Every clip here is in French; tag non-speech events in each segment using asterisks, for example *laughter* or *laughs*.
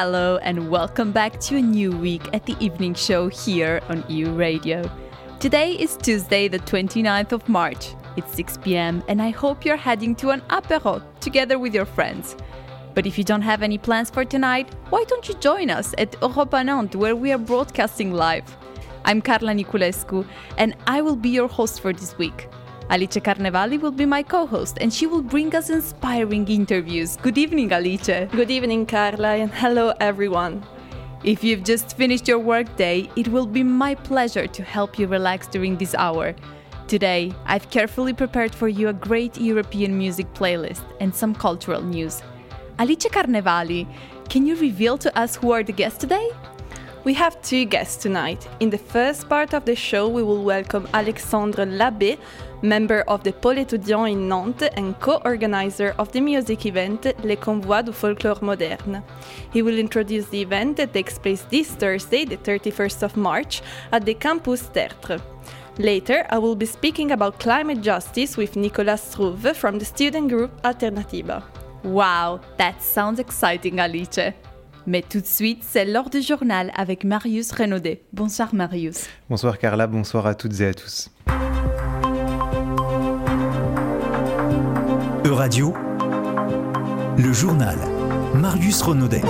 Hello, and welcome back to a new week at the evening show here on EU Radio. Today is Tuesday, the 29th of March. It's 6 pm, and I hope you're heading to an apéro together with your friends. But if you don't have any plans for tonight, why don't you join us at Europa Nantes, where we are broadcasting live? I'm Carla Niculescu, and I will be your host for this week. Alice Carnevali will be my co host and she will bring us inspiring interviews. Good evening, Alice. Good evening, Carla, and hello, everyone. If you've just finished your workday, it will be my pleasure to help you relax during this hour. Today, I've carefully prepared for you a great European music playlist and some cultural news. Alice Carnevali, can you reveal to us who are the guests today? We have two guests tonight. In the first part of the show, we will welcome Alexandre Labbé, member of the Pôle Étudiant in Nantes and co-organizer of the music event Les Convois du Folklore Moderne. He will introduce the event that takes place this Thursday, the 31st of March, at the Campus Tertre. Later, I will be speaking about climate justice with Nicolas Struve from the student group Alternativa. Wow, that sounds exciting, Alice. Mais tout de suite, c'est l'heure du journal avec Marius Renaudet. Bonsoir Marius. Bonsoir Carla, bonsoir à toutes et à tous. Euradio, le journal. Marius Renaudet.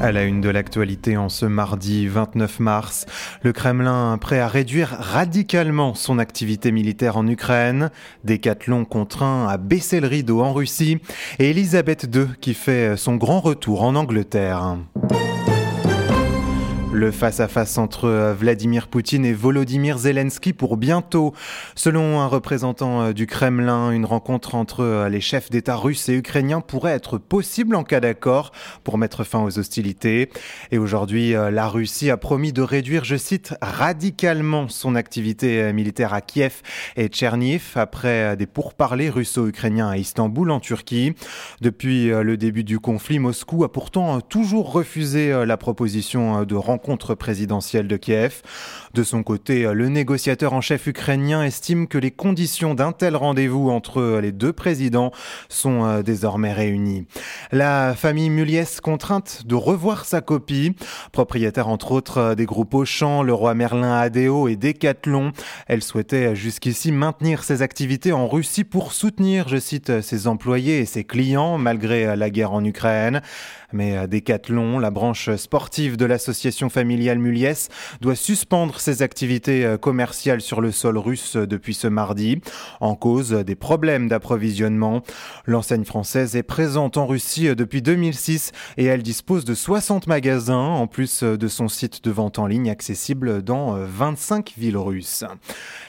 À la une de l'actualité en ce mardi 29 mars, le Kremlin prêt à réduire radicalement son activité militaire en Ukraine, Décathlon contraint à baisser le rideau en Russie et Elisabeth II qui fait son grand retour en Angleterre. Le face-à-face entre euh, Vladimir Poutine et Volodymyr Zelensky pour bientôt. Selon un représentant euh, du Kremlin, une rencontre entre euh, les chefs d'État russes et ukrainiens pourrait être possible en cas d'accord pour mettre fin aux hostilités. Et aujourd'hui, la Russie a promis de réduire, je cite, radicalement son activité militaire à Kiev et Tcherniv après des pourparlers russo-ukrainiens à Istanbul en Turquie. Depuis le début du conflit, Moscou a pourtant toujours refusé la proposition de rencontre contre présidentielle de Kiev. De son côté, le négociateur en chef ukrainien estime que les conditions d'un tel rendez-vous entre les deux présidents sont euh, désormais réunies. La famille Muliès contrainte de revoir sa copie, propriétaire entre autres des groupes Auchan, le roi Merlin Adéo et Decathlon. Elle souhaitait jusqu'ici maintenir ses activités en Russie pour soutenir, je cite, ses employés et ses clients malgré la guerre en Ukraine. Mais Decathlon, la branche sportive de l'association familiale Muliès, doit suspendre ses activités euh, commerciales sur le sol russe euh, depuis ce mardi, en cause des problèmes d'approvisionnement. L'enseigne française est présente en Russie euh, depuis 2006 et elle dispose de 60 magasins, en plus de son site de vente en ligne accessible dans 25 villes russes.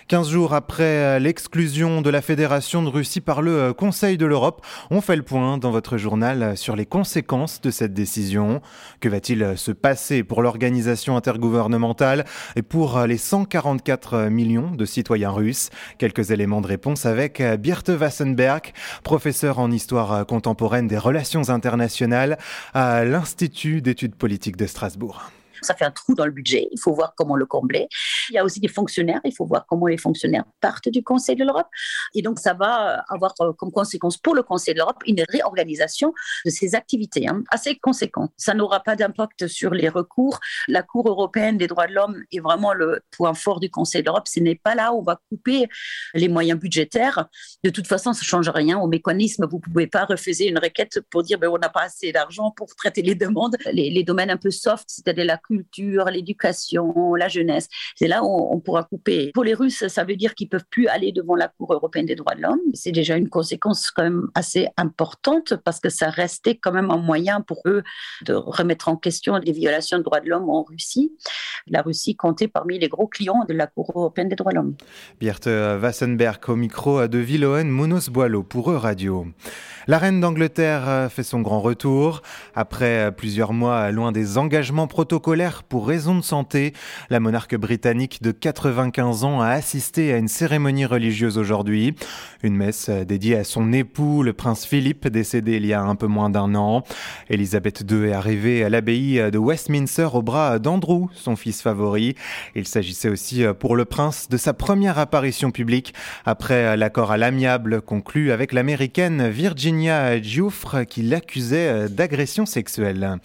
15 jours après l'exclusion de la Fédération de Russie par le Conseil de l'Europe, on fait le point dans votre journal sur les conséquences de cette décision. Que va-t-il se passer pour l'organisation intergouvernementale et pour les 144 millions de citoyens russes? Quelques éléments de réponse avec Birte Wassenberg, professeur en histoire contemporaine des relations internationales à l'Institut d'études politiques de Strasbourg. Ça fait un trou dans le budget, il faut voir comment le combler. Il y a aussi des fonctionnaires, il faut voir comment les fonctionnaires partent du Conseil de l'Europe. Et donc, ça va avoir euh, comme conséquence pour le Conseil de l'Europe une réorganisation de ses activités hein, assez conséquente. Ça n'aura pas d'impact sur les recours. La Cour européenne des droits de l'homme est vraiment le point fort du Conseil de l'Europe. Ce n'est pas là où on va couper les moyens budgétaires. De toute façon, ça ne change rien au mécanisme. Vous ne pouvez pas refuser une requête pour dire ben, on n'a pas assez d'argent pour traiter les demandes. Les, domaines un peu soft, c'est-à-dire la culture, l'éducation, la jeunesse. C'est là où on pourra couper. Pour les Russes, ça veut dire qu'ils peuvent plus aller devant la Cour européenne des droits de l'homme. C'est déjà une conséquence quand même assez importante parce que ça restait quand même un moyen pour eux de remettre en question les violations de droits de l'homme en Russie. La Russie comptait parmi les gros clients de la Cour européenne des droits de l'homme. Birte Wassenberg au micro de Villoen Mounos Boileau pour Euradio. La reine d'Angleterre fait son grand retour. Après plusieurs mois loin des engagements protocolaires pour raison de santé. La monarque britannique de 95 ans a assisté à une cérémonie religieuse aujourd'hui. Une messe dédiée à son époux, le prince Philippe, décédé il y a un peu moins d'un an. Elisabeth II est arrivée à l'abbaye de Westminster au bras d'Andrew, son fils favori. Il s'agissait aussi pour le prince de sa première apparition publique après l'accord à l'amiable conclu avec l'américaine Virginia Giuffre qui l'accusait d'agression sexuelle.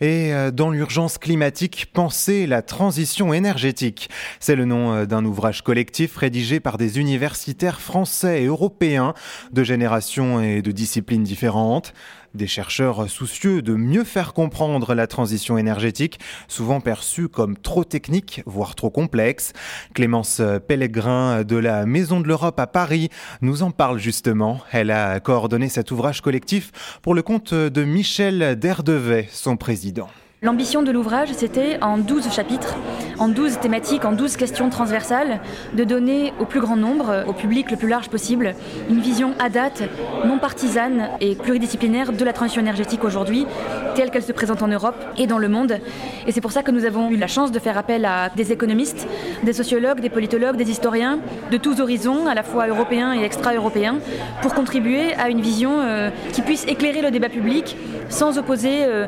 Et euh, dans l'urgence climatique, penser la transition énergétique. C'est le nom euh, d'un ouvrage collectif rédigé par des universitaires français et européens de générations et de disciplines différentes. Des chercheurs soucieux de mieux faire comprendre la transition énergétique, souvent perçue comme trop technique, voire trop complexe. Clémence Pellegrin de la Maison de l'Europe à Paris nous en parle justement. Elle a coordonné cet ouvrage collectif pour le compte de Michel Derdevet, son président. L'ambition de l'ouvrage, c'était en 12 chapitres, en 12 thématiques, en 12 questions transversales, de donner au plus grand nombre, au public le plus large possible, une vision à date, non partisane et pluridisciplinaire de la transition énergétique aujourd'hui, telle qu'elle se présente en Europe et dans le monde. Et c'est pour ça que nous avons eu la chance de faire appel à des économistes, des sociologues, des politologues, des historiens, de tous horizons, à la fois européens et extra-européens, pour contribuer à une vision euh, qui puisse éclairer le débat public sans opposer euh,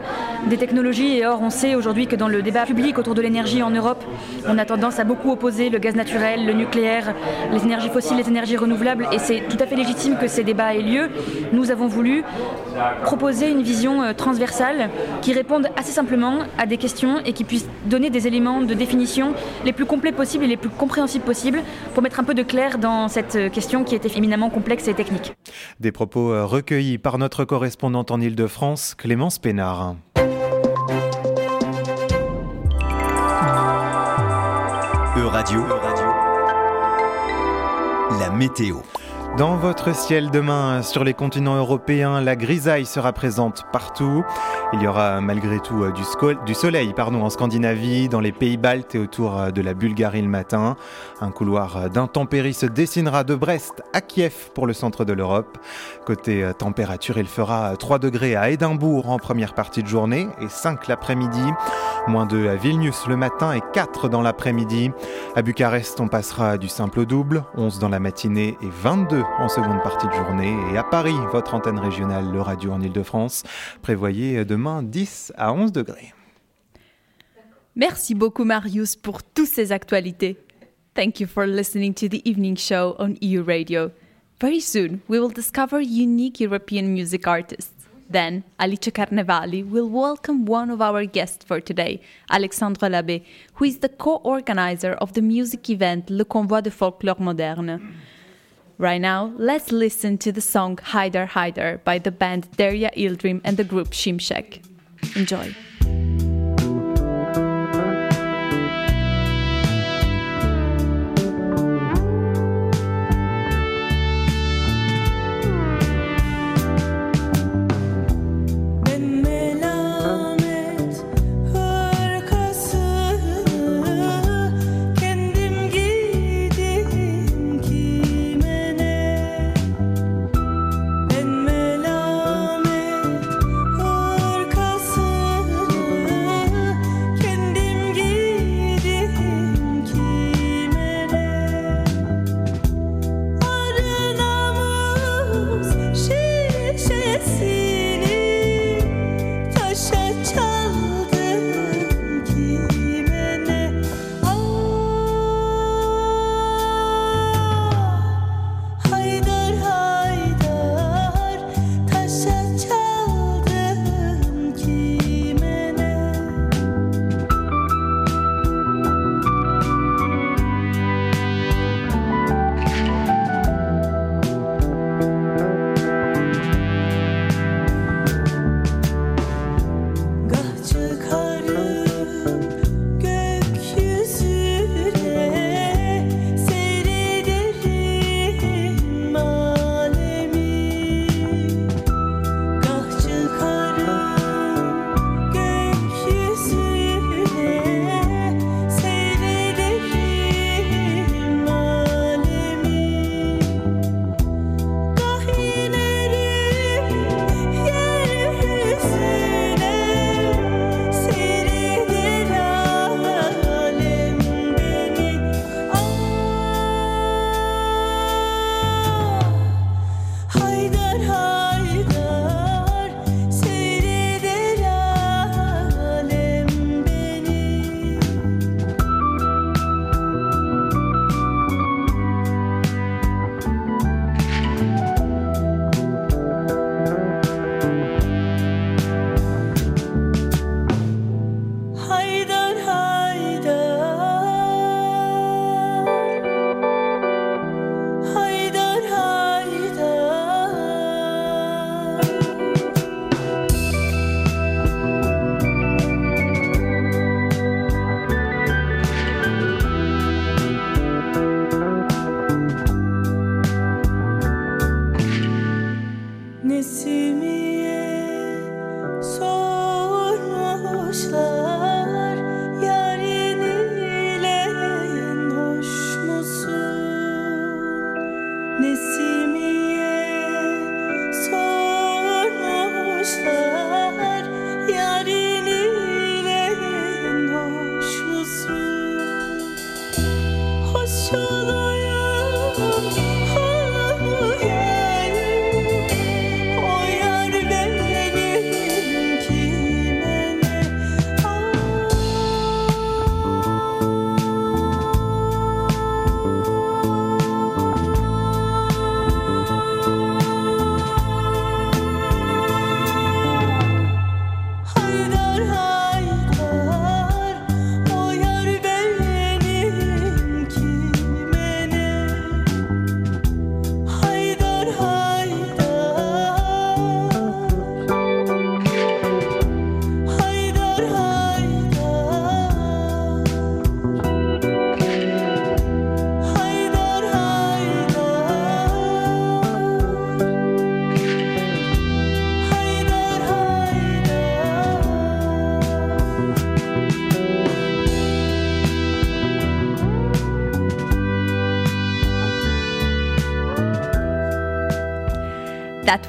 des technologies or, on sait aujourd'hui que dans le débat public autour de l'énergie en Europe, on a tendance à beaucoup opposer le gaz naturel, le nucléaire, les énergies fossiles, les énergies renouvelables, et c'est tout à fait légitime que ces débats aient lieu. Nous avons voulu proposer une vision euh, transversale qui réponde assez simplement à des questions et qui puisse donner des éléments de définition les plus complets possibles et les plus compréhensibles possibles pour mettre un peu de clair dans cette euh, question qui était éminemment complexe et technique. Des propos euh, recueillis par notre correspondante en Ile-de-France, Clémence Pénard. Radio La météo. Dans votre ciel demain, sur les continents européens, la grisaille sera présente partout. Il y aura malgré tout euh, du, soleil pardon, en Scandinavie, dans les pays baltes et autour euh, de la Bulgarie le matin. Un couloir euh, d'intempéries se dessinera de Brest à Kiev pour le centre de l'Europe. Côté température, il fera 3 degrés à Édimbourg en première partie de journée et 5 l'après-midi. Moins 2 à Vilnius le matin et 4 dans l'après-midi. À Bucarest, on passera du simple au double, 11 dans la matinée et 22 en seconde partie de journée. Et à Paris, votre antenne régionale, le radio en Ile-de-France, prévoyez demain 10 à 11 degrés. Merci beaucoup Marius pour toutes ces actualités. Thank you for listening to the evening show on EU Radio. Very soon, we will discover unique European music artists. Then, Alice Carnevali will welcome one of our guests for today, Alexandre Labbé, who is the co organizer of the music event Le Convoi de Folklore Moderne. Right now, let's listen to the song Hider Hider by the band Derya Ildrim and the group Shimshek. Enjoy.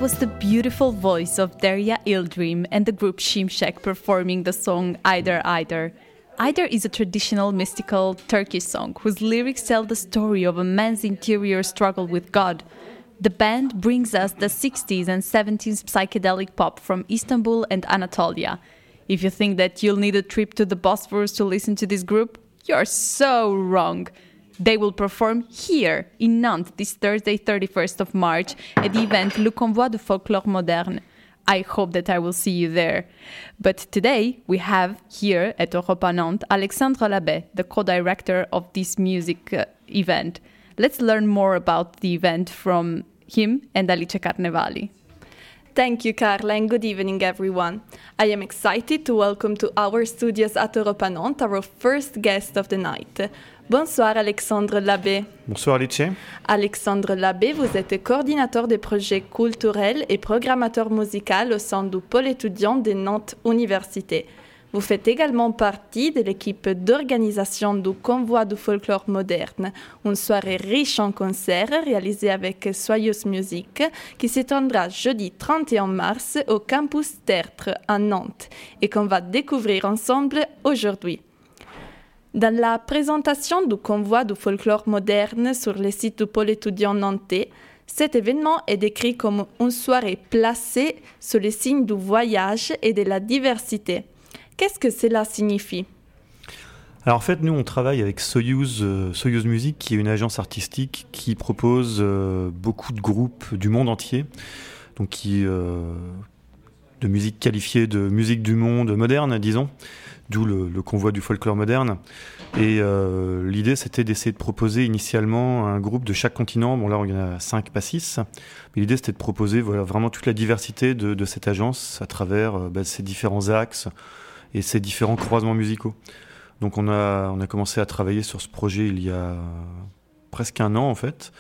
Was the beautiful voice of Derya Ildrim and the group Shimshek performing the song Either Either. Either is a traditional mystical Turkish song whose lyrics tell the story of a man's interior struggle with God. The band brings us the 60s and 70s psychedelic pop from Istanbul and Anatolia. If you think that you'll need a trip to the Bosphorus to listen to this group, you're so wrong. They will perform here in Nantes this Thursday, 31st of March, at the event Le Convoi de Folklore Moderne. I hope that I will see you there. But today we have here at Europa Nantes Alexandre Labbé, the co director of this music uh, event. Let's learn more about the event from him and Alice Carnevali. Thank you, Carla, and good evening, everyone. I am excited to welcome to our studios at Europa Nantes our first guest of the night. Bonsoir, Alexandre Labbé. Bonsoir, Alice. Alexandre Labbé, vous êtes coordinateur des projets culturels et programmateur musical au sein du pôle étudiant de Nantes Université. Vous faites également partie de l'équipe d'organisation du Convoi du folklore moderne, une soirée riche en concerts réalisée avec Soyeuse Musique qui s'étendra jeudi 31 mars au campus Tertre à Nantes et qu'on va découvrir ensemble aujourd'hui. Dans la présentation du Convoi du folklore moderne sur le site du pôle étudiant nantais, cet événement est décrit comme une soirée placée sous le signe du voyage et de la diversité. Qu'est-ce que cela signifie? Alors en fait, nous, on travaille avec Soyuz, euh, Soyuz Music, qui est une agence artistique qui propose euh, beaucoup de groupes du monde entier, donc qui euh, de musique qualifiée de musique du monde moderne, disons, d'où le, convoi du folklore moderne. Et l'idée, c'était d'essayer de proposer initialement un groupe de chaque continent. Bon là, y en a cinq, pas six. Mais l'idée, c'était de proposer voilà, vraiment toute la diversité de, cette agence à travers bah, ces différents axes et ces différents croisements musicaux. Donc on a, on commencé à travailler sur ce projet il y a presque un an en fait.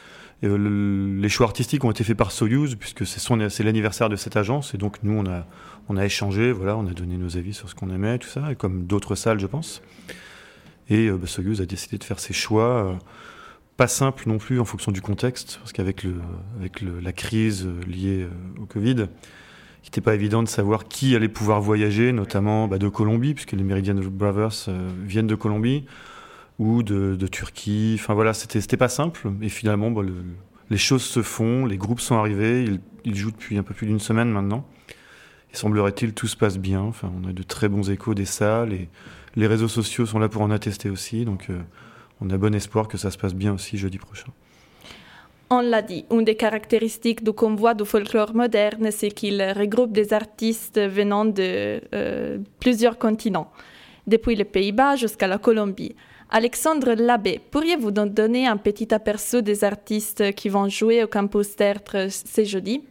Le, les choix artistiques ont été faits par Soyuz puisque c'est l'anniversaire de cette agence et donc nous on a, on a échangé, voilà, on a donné nos avis sur ce qu'on aimait, tout ça, comme d'autres salles je pense. Et euh, bah, Soyuz a décidé de faire ses choix, euh, pas simples non plus en fonction du contexte, parce qu'avec le, avec la crise euh, liée euh, au Covid, il n'était pas évident de savoir qui allait pouvoir voyager, notamment bah, de Colombie, puisque les Meridian Brothers viennent de Colombie, ou de, Turquie. Enfin voilà, c'était pas simple. Et finalement, bah, le, les choses se font, les groupes sont arrivés, ils jouent depuis un peu plus d'une semaine maintenant. Et semblerait-il, tout se passe bien. Enfin, on a de très bons échos des salles, et les réseaux sociaux sont là pour en attester aussi. Donc euh, on a bon espoir que ça se passe bien aussi jeudi prochain. On l'a dit, une des caractéristiques du convoi du folklore moderne, c'est qu'il regroupe des artistes venant de euh, plusieurs continents, depuis les Pays-Bas jusqu'à la Colombie. Alexandre Labbé, pourriez-vous nous donner un petit aperçu des artistes qui vont jouer au campus Tertre ce jeudi?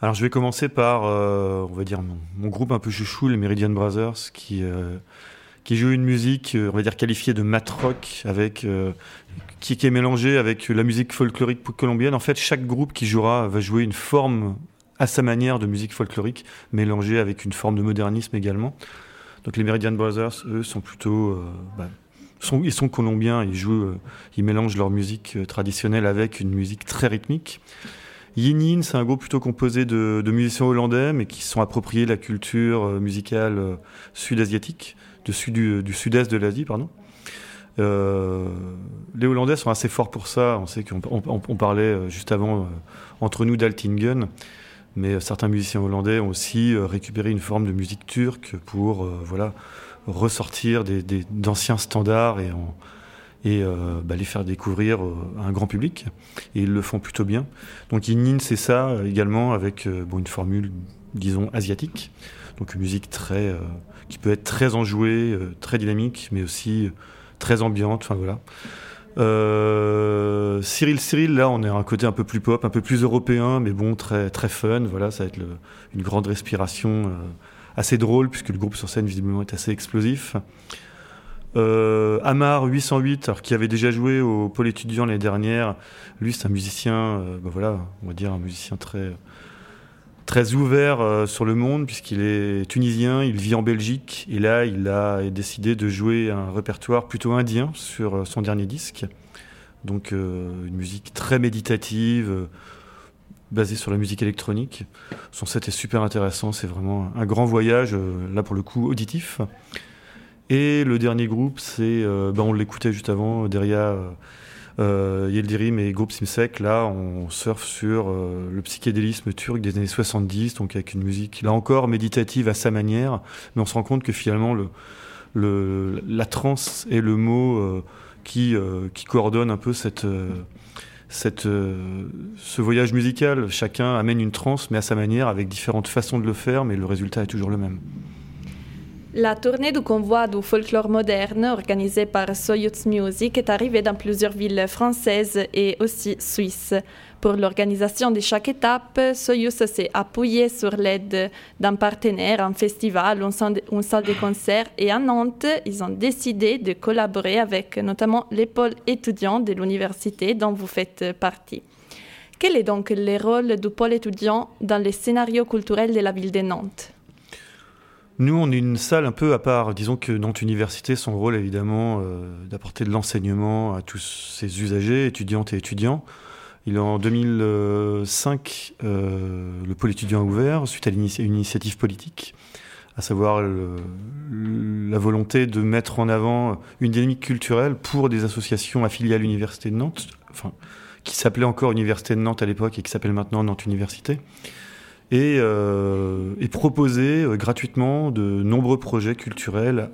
Alors je vais commencer par, euh, on va dire, mon, groupe un peu chouchou, les Meridian Brothers, qui, euh, qui joue une musique, on va dire, qualifiée de mat rock, avec qui, qui, est mélangé avec la musique folklorique colombienne. En fait, chaque groupe qui jouera va jouer une forme à sa manière de musique folklorique, mélangée avec une forme de modernisme également. Donc les Meridian Brothers, eux, sont plutôt... Euh, bah, ils sont colombiens, ils jouent, euh, ils mélangent leur musique euh, traditionnelle avec une musique très rythmique. Yinin, c'est un groupe plutôt composé de, musiciens hollandais, mais qui se sont appropriés la culture musicale sud-asiatique, du, sud, du, du sud-est de l'Asie, pardon. Euh, les Hollandais sont assez forts pour ça. On sait qu'on on, on parlait euh, juste avant euh, entre nous d'Altingen, mais certains musiciens hollandais ont aussi récupéré une forme de musique turque pour voilà ressortir d'anciens des, standards et, en, et euh, bah, les faire découvrir à un grand public. Et ils le font plutôt bien. Donc Inin, c'est ça également avec euh, une formule, disons, asiatique. Donc une musique très, euh, qui peut être très enjouée, très dynamique, mais aussi très ambiante. Enfin voilà. Euh, Cyril Cyril, là, on est à un côté un peu plus pop, un peu plus européen, mais bon, très très fun. Voilà, ça va être une grande respiration euh, assez drôle puisque le groupe sur scène visiblement est assez explosif. Euh, Amar 808, alors qui avait déjà joué au pôle étudiant l'année dernière, lui c'est un musicien, euh, ben voilà, on va dire un musicien très très ouvert euh, sur le monde puisqu'il est tunisien, il vit en Belgique et là il a décidé de jouer un répertoire plutôt indien sur son dernier disque. Donc une musique très méditative, basé sur la musique électronique. Son set est super intéressant, c'est vraiment un grand voyage, là pour le coup auditif. Et le dernier groupe, c'est, ben on l'écoutait juste avant, Deria euh, Yildirim et groupe Simsek, là, on surfe sur euh, le psychédélisme turc des années 70, donc avec une musique, là encore, méditative à sa manière, mais on se rend compte que finalement, le, le, la trance est le mot euh, qui, euh, qui coordonne un peu cette, cette, ce voyage musical. Chacun amène une trance, mais à sa manière, avec différentes façons de le faire, mais le résultat est toujours le même. La tournée du convoi du folklore moderne organisée par Soyuz Music est arrivée dans plusieurs villes françaises et aussi suisses. Pour l'organisation de chaque étape, Soyuz s'est appuyé sur l'aide d'un partenaire, un festival, une salle de concert et à Nantes, ils ont décidé de collaborer avec notamment les pôles étudiants de l'université dont vous faites partie. Quel est donc le rôle du pôle étudiant dans les scénarios culturels de la ville de Nantes? Nous, on est une salle un peu à part. Disons que Nantes Université, son rôle évidemment euh, d'apporter de l'enseignement à tous ses usagers, étudiantes et étudiants. Il est en 2005, euh, le pôle étudiant a ouvert suite à une initiative politique, à savoir la volonté de mettre en avant une dynamique culturelle pour des associations affiliées à l'Université de Nantes, enfin, qui s'appelait encore Université de Nantes à l'époque et qui s'appelle maintenant Nantes Université et, euh, et proposer euh, gratuitement de nombreux projets culturels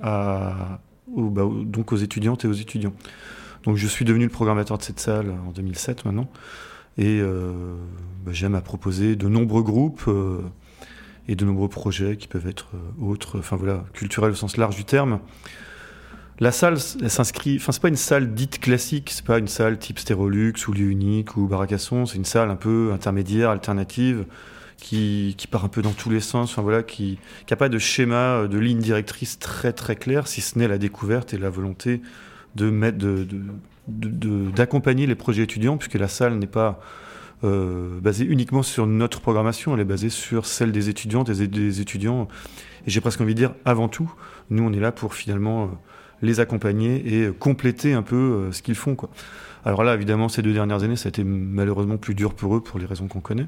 aux, bah, donc aux étudiantes et aux étudiants. Donc je suis devenu le programmateur de cette salle en 2007 maintenant, et euh, bah, j'aime à proposer de nombreux groupes et de nombreux projets qui peuvent être autres, enfin voilà, culturels au sens large du terme. La salle, elle s'inscrit, enfin c'est pas une salle dite classique, c'est pas une salle type Stérolux ou lieu unique ou Baracasson, c'est une salle un peu intermédiaire, alternative, qui, part un peu dans tous les sens, enfin, voilà, qui n'a pas de schéma, euh, de ligne directrice très très claire, si ce n'est la découverte et la volonté de mettre, de, d'accompagner les projets étudiants, puisque la salle n'est pas euh, basée uniquement sur notre programmation, elle est basée sur celle des étudiantes et des étudiants. Et j'ai presque envie de dire, avant tout, nous on est là pour finalement euh, les accompagner et compléter un peu ce qu'ils font. Quoi. Alors là, évidemment, ces deux dernières années, ça a été malheureusement plus dur pour eux pour les raisons qu'on connaît.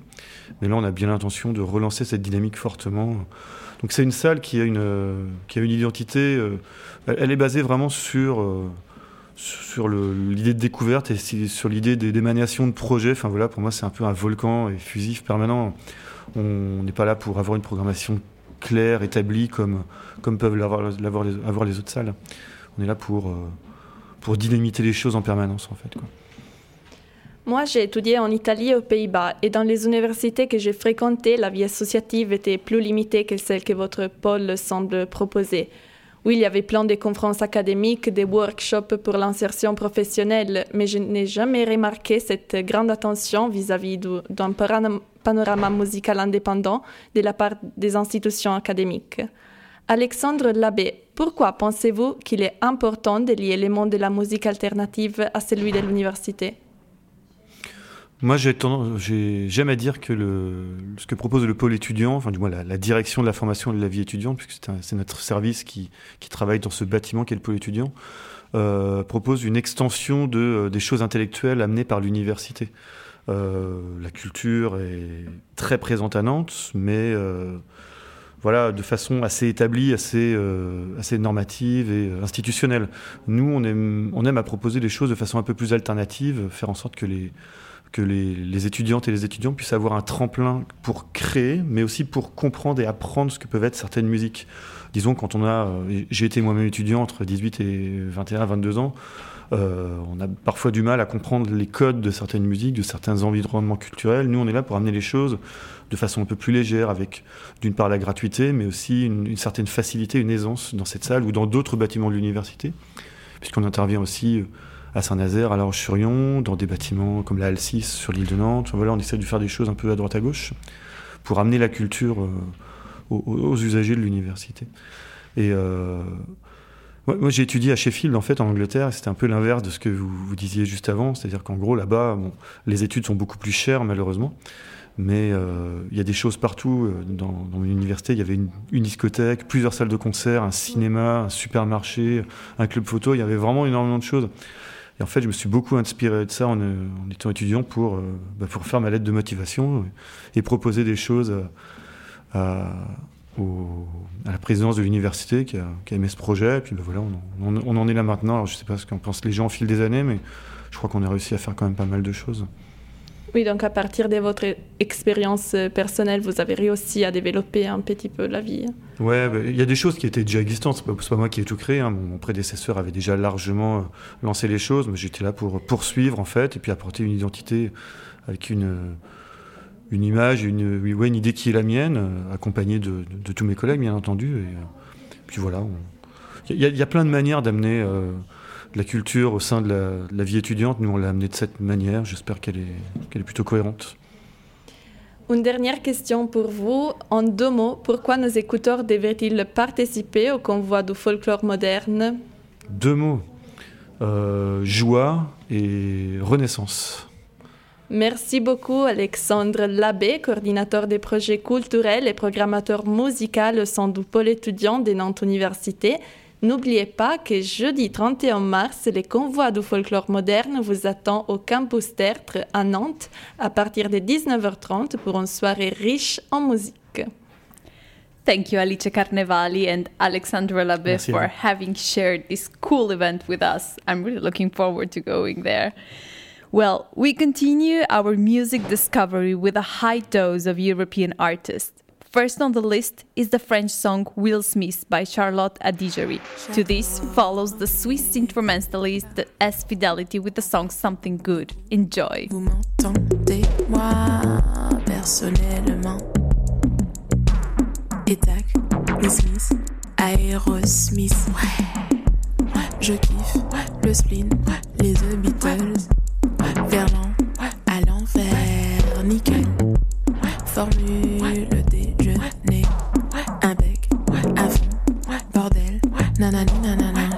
Mais là, on a bien l'intention de relancer cette dynamique fortement. Donc c'est une salle qui a une, qui a une identité, euh, elle est basée vraiment sur, euh, sur l'idée de découverte et sur l'idée d'émanation de projets. Enfin voilà, pour moi, c'est un peu un volcan et fusif permanent. On n'est pas là pour avoir une programmation claire, établie, comme, comme peuvent l'avoir avoir les autres salles. On est là pour... Pour dynamiter les choses en permanence en fait. Moi, j'ai étudié en Italie et aux Pays-Bas et dans les universités que j'ai fréquentées, la vie associative était plus limitée que celle que votre pôle semble proposer. Oui, il y avait plein de conférences académiques, des workshops pour l'insertion professionnelle, mais je n'ai jamais remarqué cette grande attention vis-à-vis d'un panorama musical indépendant de la part des institutions académiques. Alexandre Labbé, pourquoi pensez-vous qu'il est important de lier le monde de la musique alternative à celui de l'université? Moi, j'aime à dire que ce que propose le pôle étudiant, enfin du moins la, direction de la formation et de la vie étudiante, puisque c'est notre service qui, travaille dans ce bâtiment qu'est le pôle étudiant, euh, propose une extension de, euh, des choses intellectuelles amenées par l'université. Euh, la culture est très présente à Nantes, mais voilà, de façon assez établie, assez, euh, assez normative et euh, institutionnelle. Nous, on aime, on aime à proposer des choses de façon un peu plus alternative, faire en sorte que les, que les, les, étudiantes et les étudiants puissent avoir un tremplin pour créer, mais aussi pour comprendre et apprendre ce que peuvent être certaines musiques. Disons, quand on a. Euh, j'ai été moi-même étudiant entre 18 et 21, 22 ans. Euh, on a parfois du mal à comprendre les codes de certaines musiques, de certains environnements culturels. Nous, on est là pour amener les choses de façon un peu plus légère, avec d'une part la gratuité, mais aussi une, certaine facilité, une aisance dans cette salle ou dans d'autres bâtiments de l'université, puisqu'on intervient aussi euh, à Saint-Nazaire, à La Roche-sur-Yon, dans des bâtiments comme la Halle 6 sur l'île de Nantes. Voilà, on essaie de faire des choses un peu à droite à gauche pour amener la culture euh, aux, usagers de l'université. Et moi, j'ai étudié à Sheffield, en fait, en Angleterre, c'était un peu l'inverse de ce que vous, vous disiez juste avant. C'est-à-dire qu'en gros, là-bas, bon, les études sont beaucoup plus chères, malheureusement. Mais euh, il y a des choses partout. Euh, dans, dans université, il y avait une, discothèque, plusieurs salles de concert, un cinéma, un supermarché, un club photo. Il y avait vraiment énormément de choses. Et en fait, je me suis beaucoup inspiré de ça en, étant étudiant pour, bah, pour faire ma lettre de motivation et proposer des choses à, la présidence de l'université qui a, aimé ce projet. Et puis bah, voilà, on, on, en est là maintenant. Alors, je ne sais pas ce qu'en pensent les gens au fil des années, mais je crois qu'on a réussi à faire quand même pas mal de choses. Oui, donc à partir de votre expérience personnelle, vous avez réussi à développer un petit peu la vie. Ouais, bah, il y a des choses qui étaient déjà existantes. C'est pas, pas moi qui ai tout créé. Hein. Mon, prédécesseur avait déjà largement euh, lancé les choses, mais j'étais là pour poursuivre en fait et puis apporter une identité avec une une image, une, idée qui est la mienne, euh, accompagnée de, tous mes collègues bien entendu. Et, euh, puis voilà, il y, a plein de manières d'amener la culture au sein de la, vie étudiante. Nous, on l'a amenée de cette manière. J'espère qu'elle est, qu'elle est plutôt cohérente. Une dernière question pour vous. En deux mots, pourquoi nos écouteurs devraient-ils participer au convoi du folklore moderne? Deux mots. Euh, joie et renaissance. Merci beaucoup Alexandre Labbé, coordinateur des projets culturels et programmateur musical au sein du pôle étudiant de Nantes Université. N'oubliez pas que jeudi 31 mars, les convois du folklore moderne vous attend au campus Tertre à Nantes à partir de 19h30 pour une soirée riche en musique. Thank you, Alice Carnevali and Alexandra Labe for having shared this cool event with us. I'm really looking forward to going there. Well, we continue our music discovery with a high dose of European artists. First on the list is the French song Will Smith by Charlotte Adigéry. To this follows the Swiss instrumentalist S Fidelity with the song Something Good. Enjoy. Vous m'entendez, moi, personnellement. Et tac, Will Smith, Aerosmith. Ouais, je kiffe le spleen, les The Beatles. Verlan, à l'envers, nickel. Formule un fond, bordel. Nanani, nanana,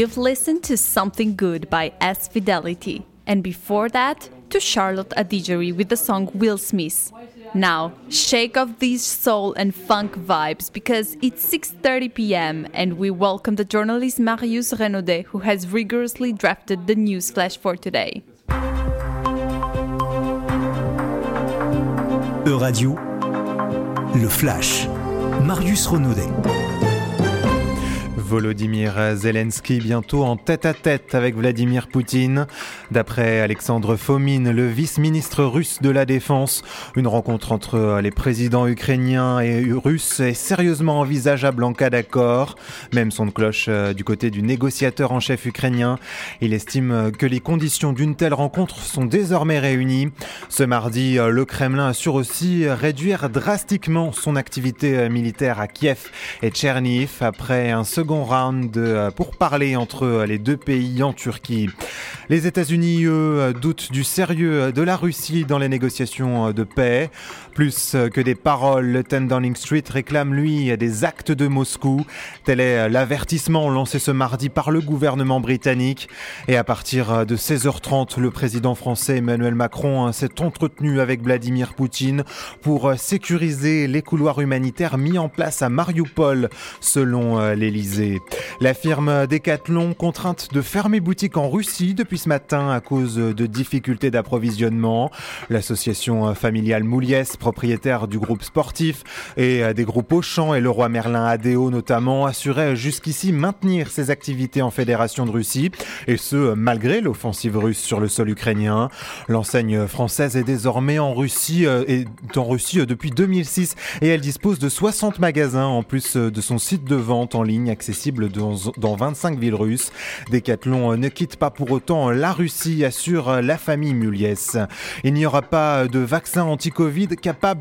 You've listened to Something Good by S Fidelity, and before that, to Charlotte Adigeri with the song Will Smith. Now, shake off these soul and funk vibes because it's 6:30 p.m. and we welcome the journalist Marius Renaudet who has rigorously drafted the news flash for today. E-Radio, le flash. Marius Renaudet. Volodymyr Zelensky bientôt en tête-à-tête avec Vladimir Poutine. D'après Alexandre Fomin, le vice-ministre russe de la Défense, une rencontre entre les présidents ukrainiens et russes est sérieusement envisageable en cas d'accord. Même son de cloche euh, du côté du négociateur en chef ukrainien. Il estime que les conditions d'une telle rencontre sont désormais réunies. Ce mardi, euh, le Kremlin assure aussi réduire drastiquement son activité euh, militaire à Kiev et Tcherniv après un second round de pourparlers entre les deux pays en Turquie. Les États-Unis, eux, doutent du sérieux de la Russie dans les négociations de paix. Plus que des paroles, le 10 Downing Street réclame, lui, des actes de Moscou. Tel est l'avertissement lancé ce mardi par le gouvernement britannique. Et à partir de 16h30, le président français Emmanuel Macron s'est entretenu avec Vladimir Poutine pour sécuriser les couloirs humanitaires mis en place à Mariupol, selon l'Elysée. La firme Decathlon, contrainte de fermer boutique en Russie depuis ce matin à cause de difficultés d'approvisionnement. L'association familiale Mouliès, propriétaire du groupe sportif et des groupes Auchan et Leroy Merlin ADO notamment, assurait jusqu'ici maintenir ses activités en Fédération de Russie, et ce malgré l'offensive russe sur le sol ukrainien. L'enseigne française est désormais en Russie, euh, est en Russie depuis 2006 et elle dispose de 60 magasins en plus de son site de vente en ligne accessible dans, dans 25 villes russes. Decathlon ne quitte pas pour autant la Russie, assure la famille Muliès. Il n'y aura pas de vaccin anti-Covid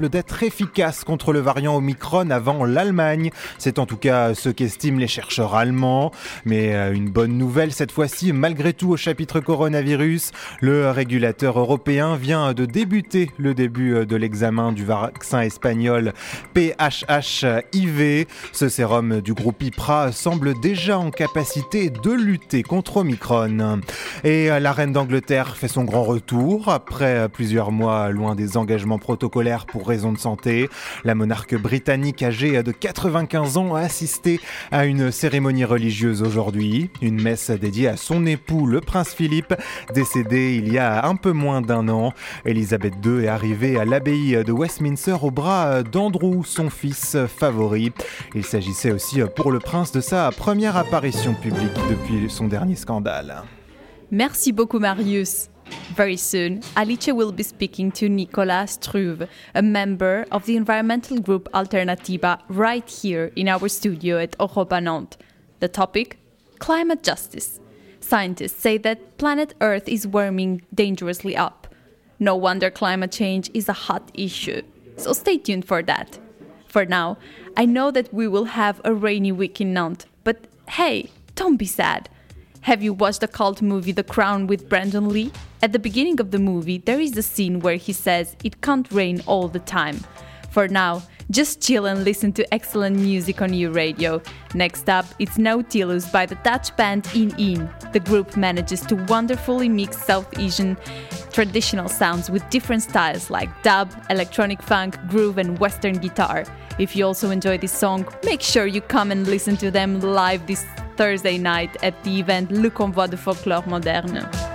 d'être efficace contre le variant Omicron avant l'Allemagne. C'est en tout cas ce qu'estiment les chercheurs allemands. Mais euh, une bonne nouvelle cette fois-ci, malgré tout au chapitre coronavirus, le régulateur européen vient de débuter le début de l'examen du vaccin espagnol PHHIV. Ce sérum du groupe IPRA semble déjà en capacité de lutter contre Omicron. Et la reine d'Angleterre fait son grand retour après plusieurs mois loin des engagements protocolaires pour raisons de santé. La monarque britannique âgée de 95 ans a assisté à une cérémonie religieuse aujourd'hui, une messe dédiée à son époux, le prince Philippe, décédé il y a un peu moins d'un an. Elisabeth II est arrivée à l'abbaye de Westminster au bras d'Andrew, son fils favori. Il s'agissait aussi pour le prince de sa première apparition publique depuis son dernier scandale. Merci beaucoup, Marius. Very soon, Alice will be speaking to Nicolas Struve, a member of the environmental group Alternativa, right here in our studio at Europa Nantes. The topic climate justice. Scientists say that planet Earth is warming dangerously up. No wonder climate change is a hot issue. So stay tuned for that. For now, I know that we will have a rainy week in Nantes, but hey, don't be sad. Have you watched the cult movie The Crown with Brandon Lee? At the beginning of the movie, there is a scene where he says it can't rain all the time. For now, just chill and listen to excellent music on your radio. Next up, it's Nautilus by the Dutch band In In. The group manages to wonderfully mix South Asian traditional sounds with different styles like dub, electronic funk, groove, and western guitar. If you also enjoy this song, make sure you come and listen to them live this Thursday night at the event Le Convoi de Folklore Moderne.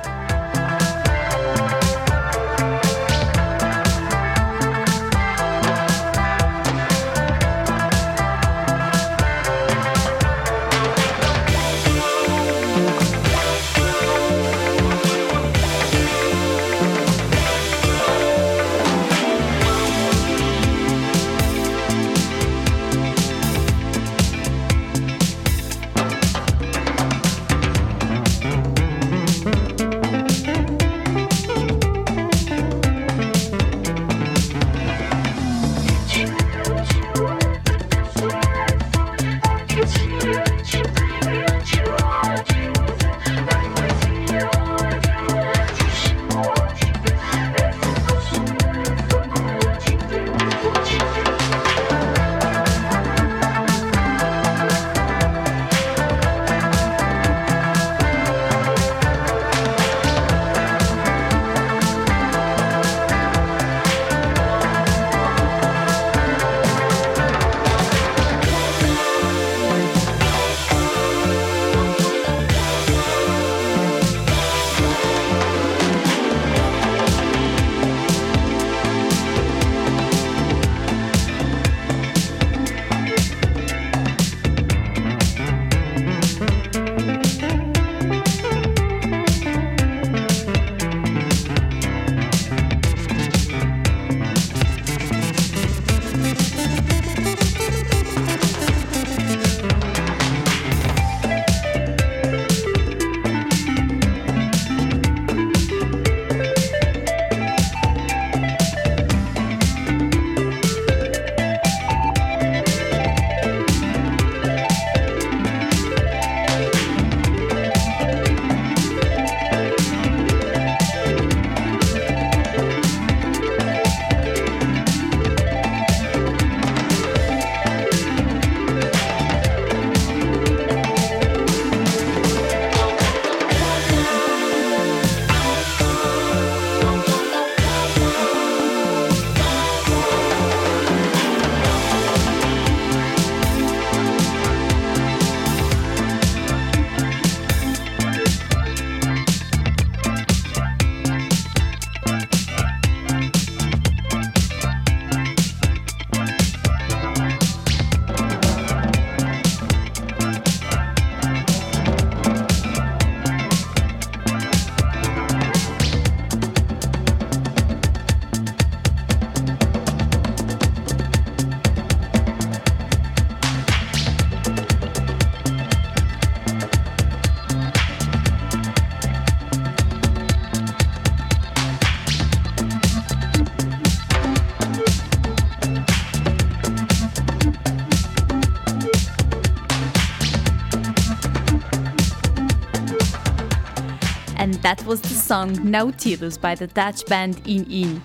That was the song Nautilus by the Dutch band In In.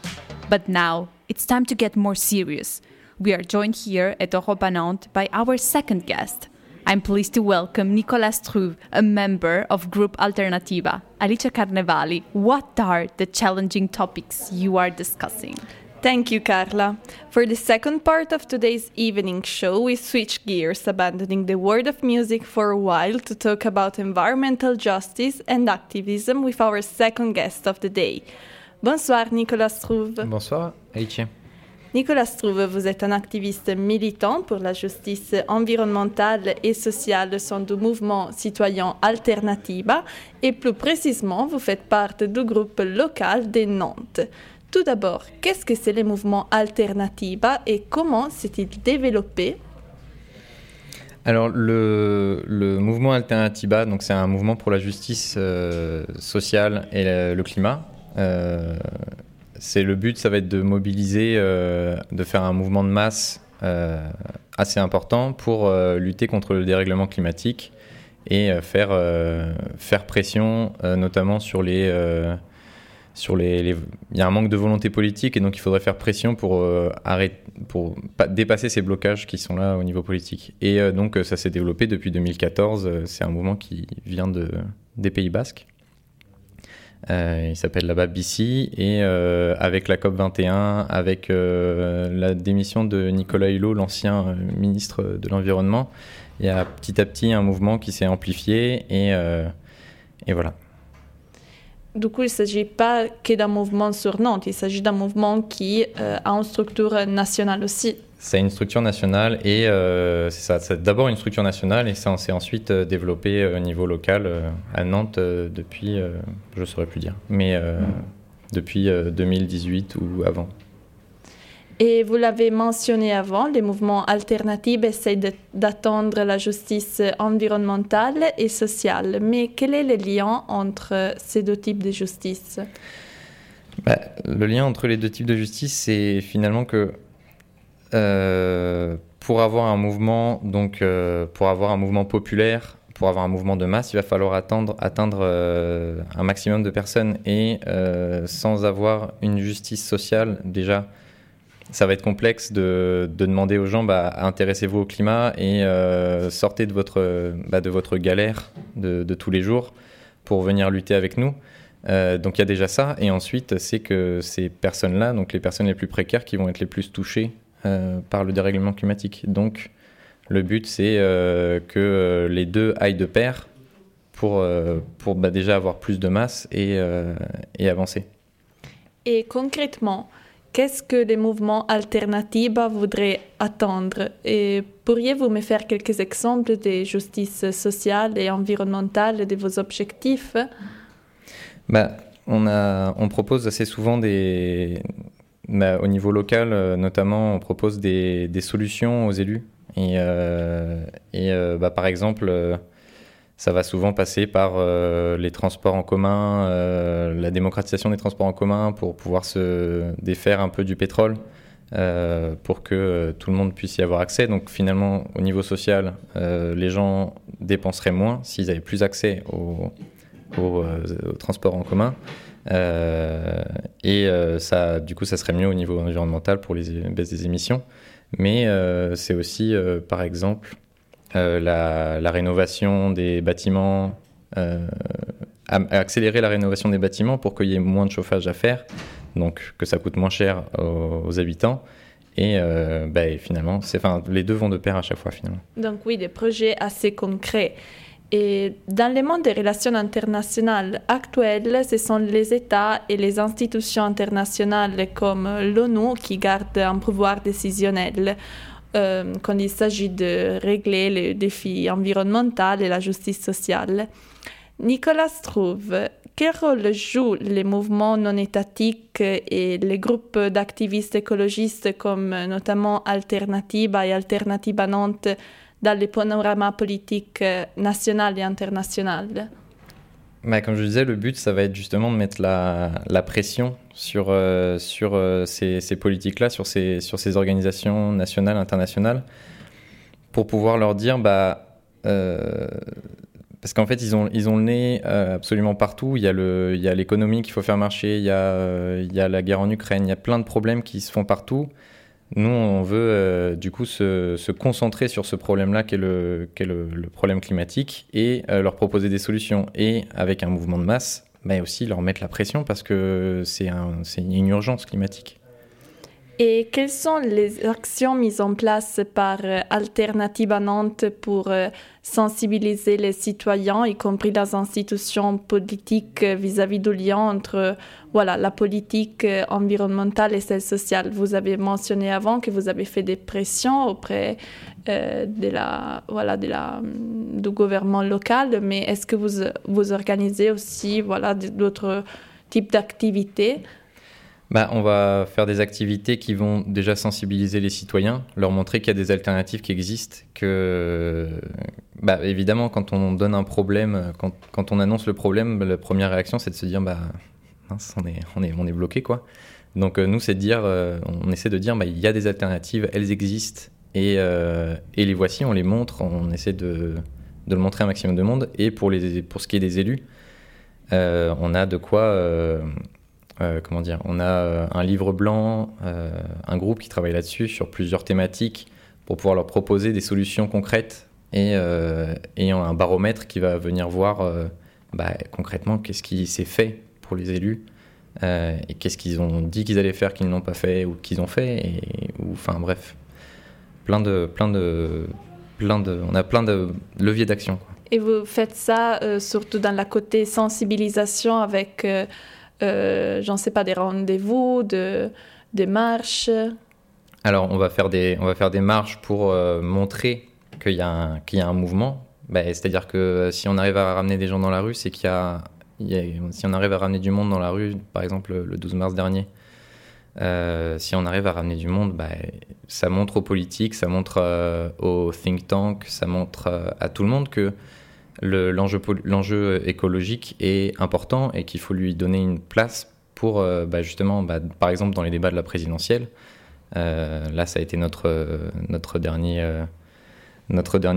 But now, it's time to get more serious. We are joined here at Europa Nantes by our second guest. I'm pleased to welcome Nicolas Struve, a member of Group Alternativa. Alicia Carnevali, what are the challenging topics you are discussing? Thank you, Carla. For the second part of today's evening show, we switch gears, abandoning the world of music for a while to talk about environmental justice and activism with our second guest of the day. Bonsoir, Nicolas Struve. Bonsoir, Alicia. Nicolas Struve, vous êtes un activiste militant pour la justice environnementale et sociale du mouvement citoyen Alternativa et plus précisément, vous faites partie du groupe local des Nantes. Tout d'abord, qu'est-ce que c'est le mouvement Alternativa et comment s'est-il développé? Alors, le, mouvement Alternativa, donc c'est un mouvement pour la justice euh, sociale et le, climat. Euh, c'est le but, ça va être de mobiliser, euh, de faire un mouvement de masse assez important pour lutter contre le dérèglement climatique et faire, faire pression, notamment sur les, les, Il y a un manque de volonté politique et donc il faudrait faire pression pour, euh, pour pas- dépasser ces blocages qui sont là au niveau politique. Et euh, donc euh, ça s'est développé depuis 2014. euh, C'est un mouvement qui vient de, des Pays Basques. Il s'appelle là-bas BC et avec la COP 21, avec la démission de Nicolas Hulot, l'ancien ministre de l'environnement, il y a petit à petit un mouvement qui s'est amplifié et voilà. Du coup, il ne s'agit pas que d'un mouvement sur Nantes, il s'agit d'un mouvement qui euh, a une structure nationale aussi. C'est une structure nationale et euh, c'est ça. C'est d'abord une structure nationale et ça s'est ensuite euh, développé au niveau local euh, à Nantes depuis, je ne saurais plus dire, mais euh, depuis euh, 2018 ou avant. Et vous l'avez mentionné avant, les mouvements alternatifs essayent d'attendre la justice environnementale et sociale. Mais quel est le lien entre ces deux types de justice? Bah, le lien entre les deux types de justice, c'est finalement que euh, pour avoir un mouvement, donc euh, pour avoir un mouvement populaire, pour avoir un mouvement de masse, il va falloir attendre, atteindre euh, un maximum de personnes et sans avoir une justice sociale déjà. Ça va être complexe de, de demander aux gens bah, intéressez-vous au climat et euh, sortez de votre, bah, de votre galère de, tous les jours pour venir lutter avec nous. Euh, donc il y a déjà ça. Et ensuite, c'est que ces personnes-là, donc les personnes les plus précaires, qui vont être les plus touchées euh, par le dérèglement climatique. Donc le but, c'est que les deux aillent de pair pour, pour bah, déjà avoir plus de masse et, et avancer. Et concrètement, qu'est-ce que les mouvements alternatifs voudraient attendre? Et pourriez-vous me faire quelques exemples de justice sociale et environnementale de vos objectifs? Bah, on, a, on propose assez souvent des. bah, au niveau local, euh, notamment, on propose des, des solutions aux élus. Et, euh, et bah, par exemple, ça va souvent passer par euh, les transports en commun, euh, la démocratisation des transports en commun pour pouvoir se défaire un peu du pétrole. euh, pour que tout le monde puisse y avoir accès. Donc finalement, au niveau social, les gens dépenseraient moins s'ils avaient plus accès au, au, euh, au transport en commun. Et ça, du coup, ça serait mieux au niveau environnemental pour les baisses des émissions. Mais c'est aussi, par exemple, la, la rénovation des bâtiments, euh, accélérer la rénovation des bâtiments pour qu'il y ait moins de chauffage à faire, donc que ça coûte moins cher aux, habitants. Et euh, et finalement, les deux vont de pair à chaque fois finalement. Donc oui, des projets assez concrets. Et dans le monde des relations internationales actuelles, ce sont les États et les institutions internationales comme l'ONU qui gardent un pouvoir décisionnel euh, quand il s'agit de régler les défis environnementaux et la justice sociale. Nicolas trouve quel rôle jouent les mouvements non étatiques et les groupes d'activistes écologistes comme notamment Alternativa et Alternativa Nantes dans le panorama politique national et international? Bah, comme je disais, le but, ça va être justement de mettre la, pression sur, euh, sur euh, ces, ces politiques-là, sur ces, sur ces organisations nationales, internationales, pour pouvoir leur dire, bah, euh, parce qu'en fait, ils ont, ils ont le nez absolument partout. Il y a l'économie qu'il faut faire marcher, il y, a, il y a la guerre en Ukraine, il y a plein de problèmes qui se font partout. Nous, on veut du coup se, concentrer sur ce problème-là, qui est, le, problème climatique, et leur proposer des solutions. Et avec un mouvement de masse, mais aussi leur mettre la pression parce que c'est un, une urgence climatique. Et quelles sont les actions mises en place par euh, Alternative à Nantes pour euh, sensibiliser les citoyens, y compris les institutions politiques, euh, vis-à-vis du lien entre voilà, la politique environnementale et celle sociale? Vous avez mentionné avant que vous avez fait des pressions auprès de la, voilà, de la, mm, du gouvernement local, mais est-ce que vous, vous organisez aussi voilà, d'autres types d'activités? Bah, on va faire des activités qui vont déjà sensibiliser les citoyens, leur montrer qu'il y a des alternatives qui existent, que bah, évidemment quand on donne un problème, quand, quand on annonce le problème, la première réaction c'est de se dire bah mince, on est, bloqué quoi. Donc euh, nous c'est de dire, euh, on essaie de dire bah, il y a des alternatives, elles existent et, euh, et les voici, on les montre, on essaie de, de, le montrer un maximum de monde. Et pour, les, pour ce qui est des élus, on a de quoi euh, comment dire, on a euh, un livre blanc, euh, un groupe qui travaille là-dessus sur plusieurs thématiques pour pouvoir leur proposer des solutions concrètes et, et un baromètre qui va venir voir bah, concrètement qu'est-ce qui s'est fait pour les élus et qu'est-ce qu'ils ont dit qu'ils allaient faire qu'ils n'ont pas fait ou qu'ils ont fait et enfin bref. Plein de plein de plein de on a plein de leviers d'action et vous faites ça surtout dans la côté sensibilisation avec j'en sais pas, des rendez-vous, de, des marches Alors, on va faire des, on va faire des marches pour euh, montrer qu'il y, qu'il y a un mouvement. Bah, c'est-à-dire que euh, si on arrive à ramener des gens dans la rue, c'est qu'il y a, si on arrive à ramener du monde dans la rue, par exemple le 12 mars dernier, si on arrive à ramener du monde, bah, ça montre aux politiques, ça montre aux think tanks, ça montre à tout le monde que l'enjeu écologique est important et qu'il faut lui donner une place pour euh, bah, justement, bah, par exemple dans les débats de la présidentielle, euh, là ça a été notre, euh, dernier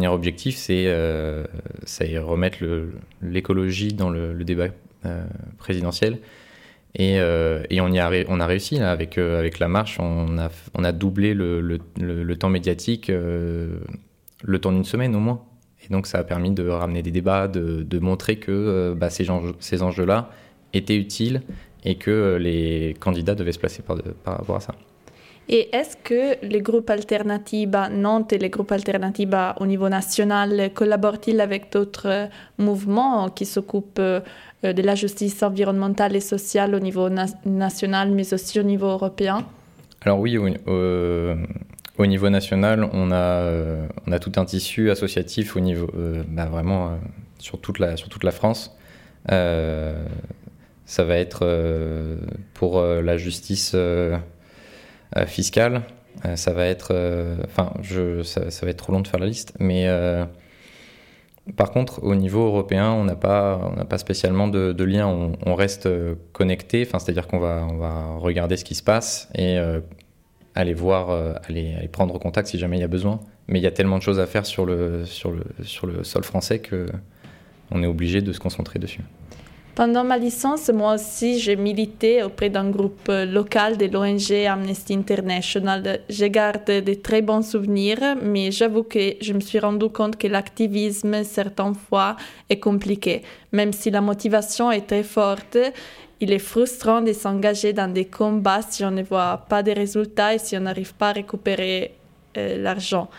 objectif, c'est remettre l'écologie dans le, débat présidentiel. Et, on, y a, on a réussi là, avec, avec la marche, on a, on a doublé le temps médiatique, le temps d'une semaine au moins. Et donc ça a permis de ramener des débats, de, de montrer que euh, bah, ces, enjeux, ces enjeux-là étaient utiles et que euh, les candidats devaient se placer par, par rapport à ça. Et est-ce que les groupes alternatifs à Nantes et les groupes alternatifs au niveau national collaborent-ils avec d'autres euh, mouvements qui s'occupent de la justice environnementale et sociale au niveau national, mais aussi au niveau européen? Alors oui, euh, au niveau national, on a, euh, on a tout un tissu associatif au niveau, euh, bah, vraiment euh, sur, toute la, France. ça va être pour la justice fiscale, ça va être, enfin, ça, va être trop long de faire la liste, mais par contre, au niveau européen, on n'a pas spécialement de, lien. On, reste connecté, enfin, c'est-à-dire qu'on va, on va regarder ce qui se passe et aller voir, euh, aller, prendre contact si jamais il y a besoin. Mais il y a tellement de choses à faire sur le, sur le, sur le sol français que on est obligé de se concentrer dessus. Pendant ma licence, moi aussi, j'ai milité auprès d'un groupe local de l'ONG Amnesty International. Je garde de très bons souvenirs, mais j'avoue que je me suis rendu compte que l'activisme, certaines fois, est compliqué. Même si la motivation est très forte, il est frustrant de s'engager dans des combats si on ne voit pas de résultats et si on n'arrive pas à récupérer euh, l'argent.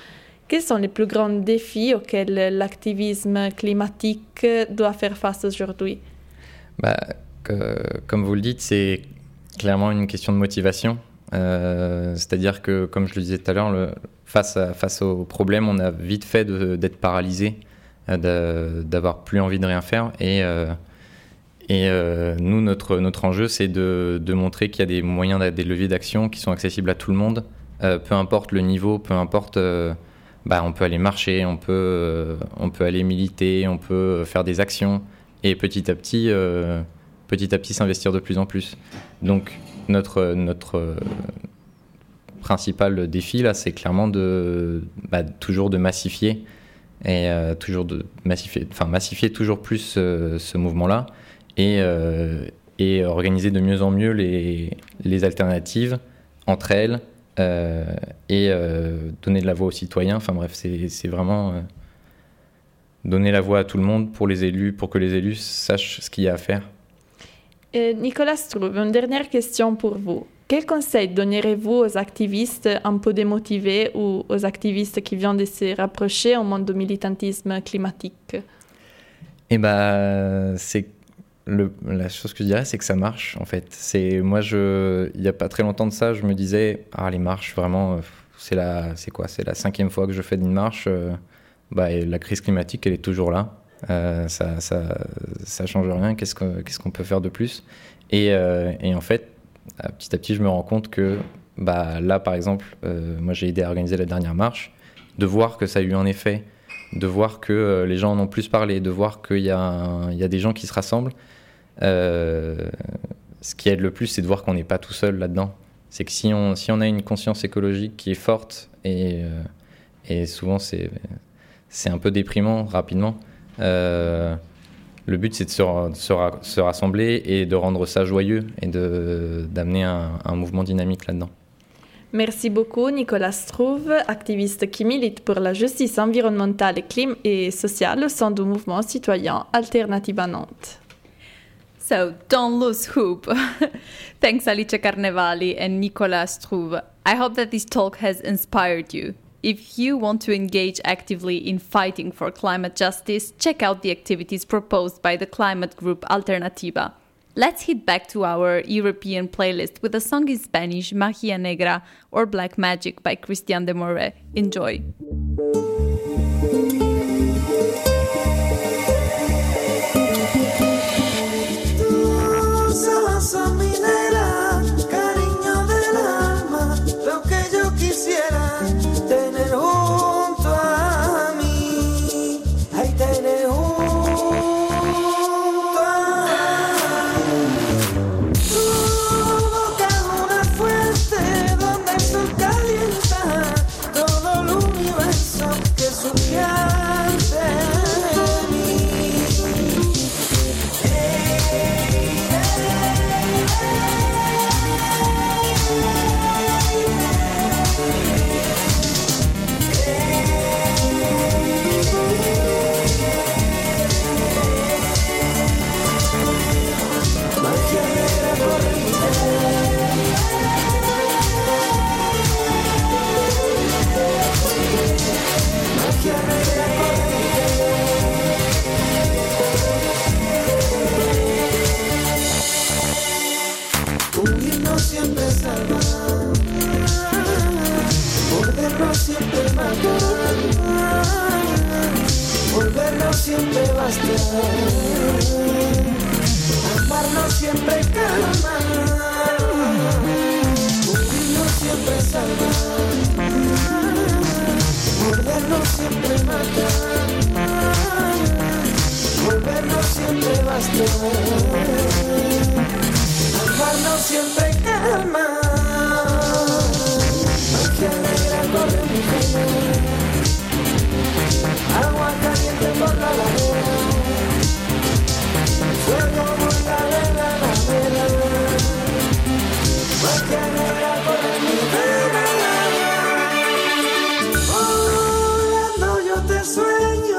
Quels sont les plus grands défis auxquels l'activisme climatique doit faire face aujourd'hui? Bah, Comme vous le dites, c'est clairement une question de motivation. Euh, c'est-à-dire que, comme je le disais tout à l'heure, face, face au problème, on a vite fait d'être paralysé, euh, d'avoir plus envie de rien faire. Et et euh, nous, notre, notre enjeu, c'est de, de, montrer qu'il y a des moyens, des leviers d'action qui sont accessibles à tout le monde, euh, peu importe le niveau, peu importe. Euh, bah, on peut aller marcher, on peut, on peut aller militer, on peut faire des actions et petit à petit, petit à petit s'investir de plus en plus. Donc notre, notre principal défi là, c'est clairement de bah, toujours de massifier et toujours de massifier, enfin, massifier toujours plus ce mouvement-là et, et organiser de mieux en mieux les, les alternatives entre elles et donner de la voix aux citoyens. Enfin bref, c'est vraiment donner la voix à tout le monde pour les élus, pour que les élus sachent ce qu'il y a à faire. Nicolas Struve, une dernière question pour vous. Quel conseil donnerez-vous aux activistes un peu démotivés ou aux activistes qui viennent de se rapprocher au monde du militantisme climatique? Eh ben, c'est la chose que je dirais, c'est que ça marche en fait. C'est moi, je, il y a pas très longtemps de ça, je me disais, ah les marches, vraiment, c'est la, c'est quoi, c'est la cinquième fois que je fais une marche. Euh, bah, la crise climatique, elle est toujours là. Euh, ça, ça, ça, change rien. Qu'est-ce qu'on ce qu'on peut faire de plus? Et, euh, et, en fait, petit à petit, je me rends compte que bah, là, par exemple, euh, moi j'ai aidé à organiser la dernière marche, de voir que ça a eu un effet, de voir que les gens en ont plus parlé, de voir qu'il y, y, a des gens qui se rassemblent. Ce qui aide le plus, c'est de voir qu'on n'est pas tout seul là-dedans. C'est que si on, a une conscience écologique qui est forte, et, et souvent c'est un peu déprimant rapidement. Euh, le but, c'est de se, se, se, rassembler et de rendre ça joyeux et d'amener un, mouvement dynamique là-dedans. Merci beaucoup, Nicolas Struve, activiste qui milite pour la justice environnementale et, et sociale au sein du mouvement citoyen Alternative à Nantes. So don't lose hope. *laughs* Thanks, Alice Carnevali and Nicolas Struve. I hope that this talk has inspired you. If you want to engage actively in fighting for climate justice, check out the activities proposed by the climate group Alternativa. Let's head back to our European playlist with a song in Spanish, Magia Negra or Black Magic by Christian de. Enjoy! Volando yo te sueño,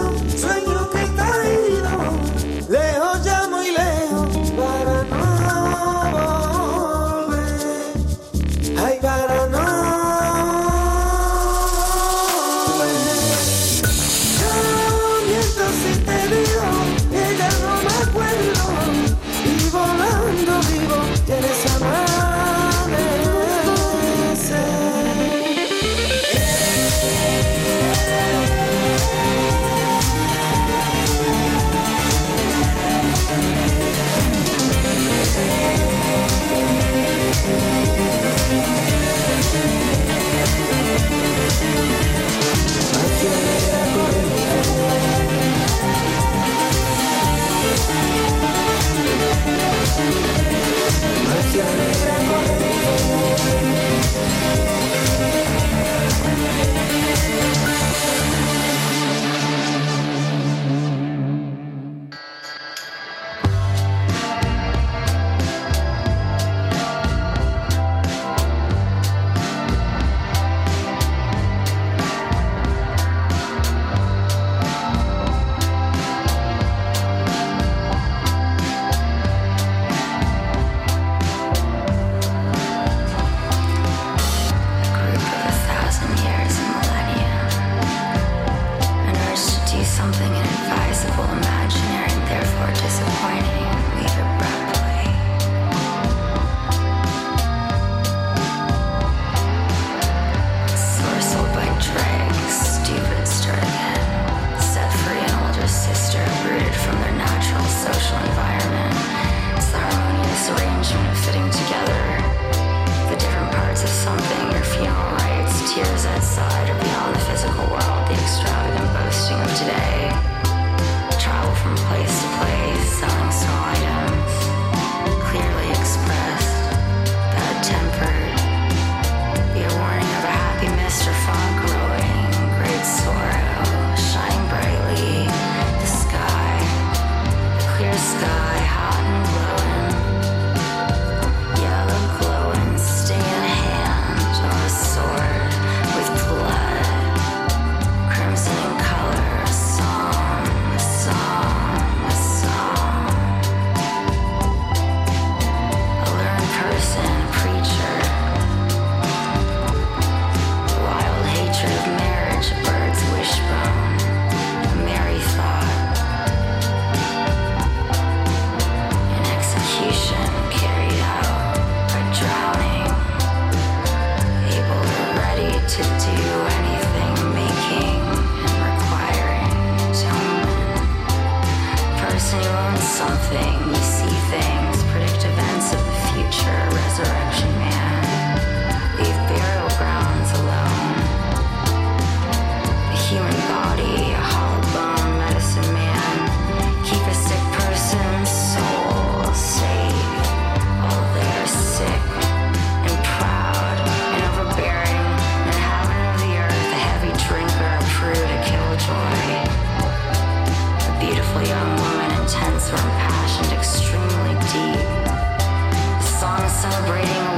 Bye.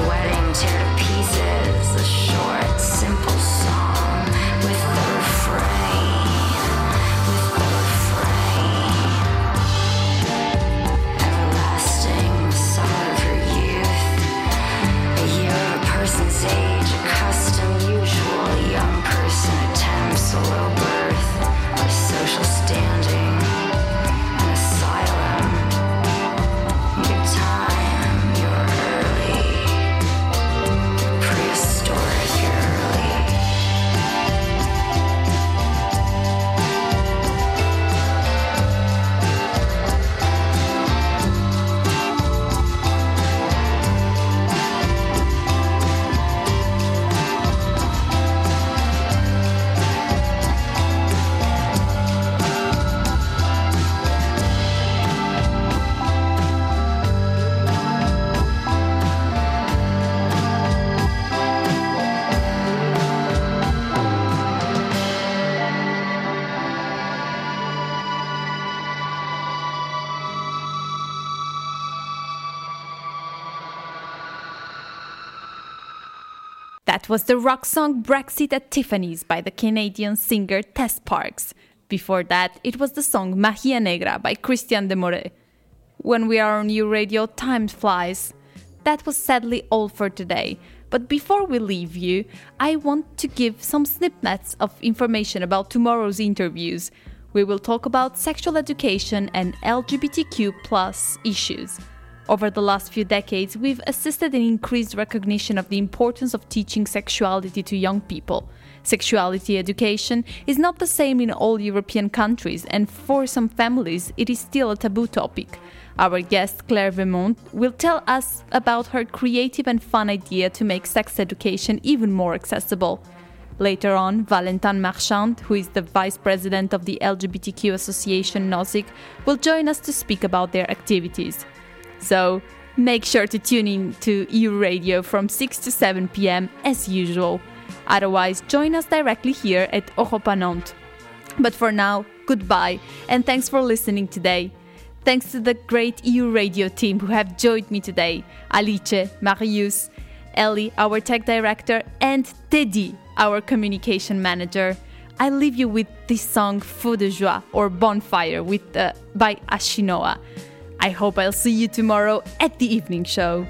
Was the rock song Brexit at Tiffany's by the Canadian singer Tess Parks. Before that, it was the song Magia Negra by Christian de Moret. When we are on U Radio, time flies. That was sadly all for today. But before we leave you, I want to give some snippets of information about tomorrow's interviews. We will talk about sexual education and LGBTQ issues. Over the last few decades, we've assisted in increased recognition of the importance of teaching sexuality to young people. Sexuality education is not the same in all European countries, and for some families, it is still a taboo topic. Our guest, Claire Vermont, will tell us about her creative and fun idea to make sex education even more accessible. Later on, Valentin Marchand, who is the vice president of the LGBTQ association NOSIC, will join us to speak about their activities. So, make sure to tune in to EU Radio from 6 to 7 pm as usual. Otherwise, join us directly here at Europa Nantes. But for now, goodbye and thanks for listening today. Thanks to the great EU radio team who have joined me today Alice, Marius, Ellie, our tech director, and Teddy, our communication manager. I leave you with this song Feu de Joie or Bonfire with, uh, by Ashinoa. I hope I'll see you tomorrow at the evening show.